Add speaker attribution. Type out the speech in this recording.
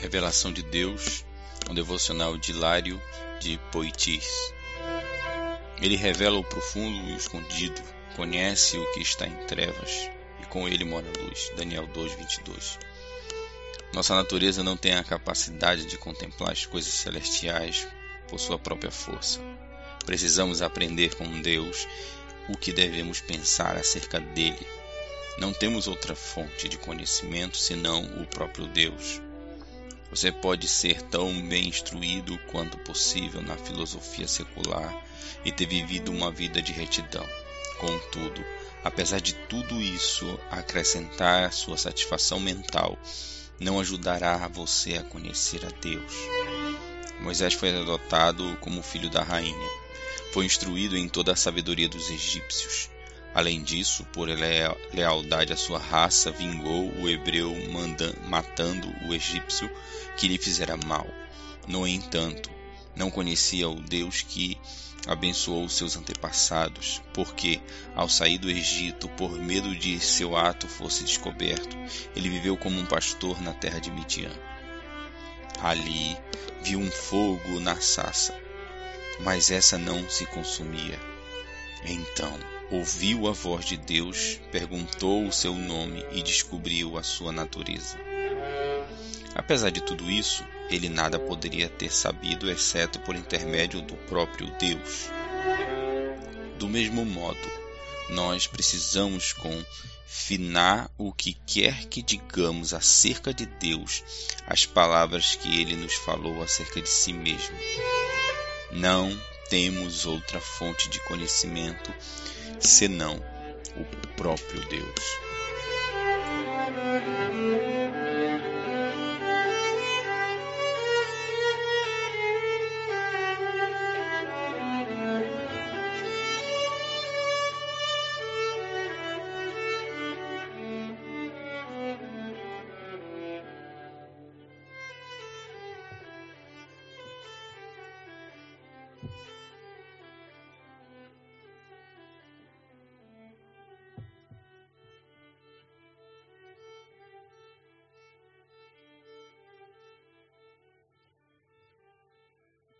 Speaker 1: Revelação de Deus, um devocional de Hilário de Poitiers. Ele revela o profundo e o escondido, conhece o que está em trevas e com ele mora a luz. Daniel 2:22. Nossa natureza não tem a capacidade de contemplar as coisas celestiais por sua própria força. Precisamos aprender com Deus o que devemos pensar acerca dele. Não temos outra fonte de conhecimento senão o próprio Deus. Você pode ser tão bem instruído quanto possível na filosofia secular e ter vivido uma vida de retidão. Contudo, apesar de tudo isso, acrescentar sua satisfação mental não ajudará você a conhecer a Deus. Moisés foi adotado como filho da rainha. Foi instruído em toda a sabedoria dos egípcios. Além disso, por lealdade à sua raça, vingou o hebreu matando o egípcio que lhe fizera mal. No entanto, não conhecia o Deus que abençoou seus antepassados, porque, ao sair do Egito, por medo de seu ato fosse descoberto, ele viveu como um pastor na terra de Midian. Ali viu um fogo na sassa, mas essa não se consumia. Então ouviu a voz de Deus, perguntou o seu nome e descobriu a sua natureza. Apesar de tudo isso, ele nada poderia ter sabido exceto por intermédio do próprio Deus. Do mesmo modo, nós precisamos confinar o que quer que digamos acerca de Deus, as palavras que ele nos falou acerca de si mesmo. Não temos outra fonte de conhecimento senão o próprio Deus.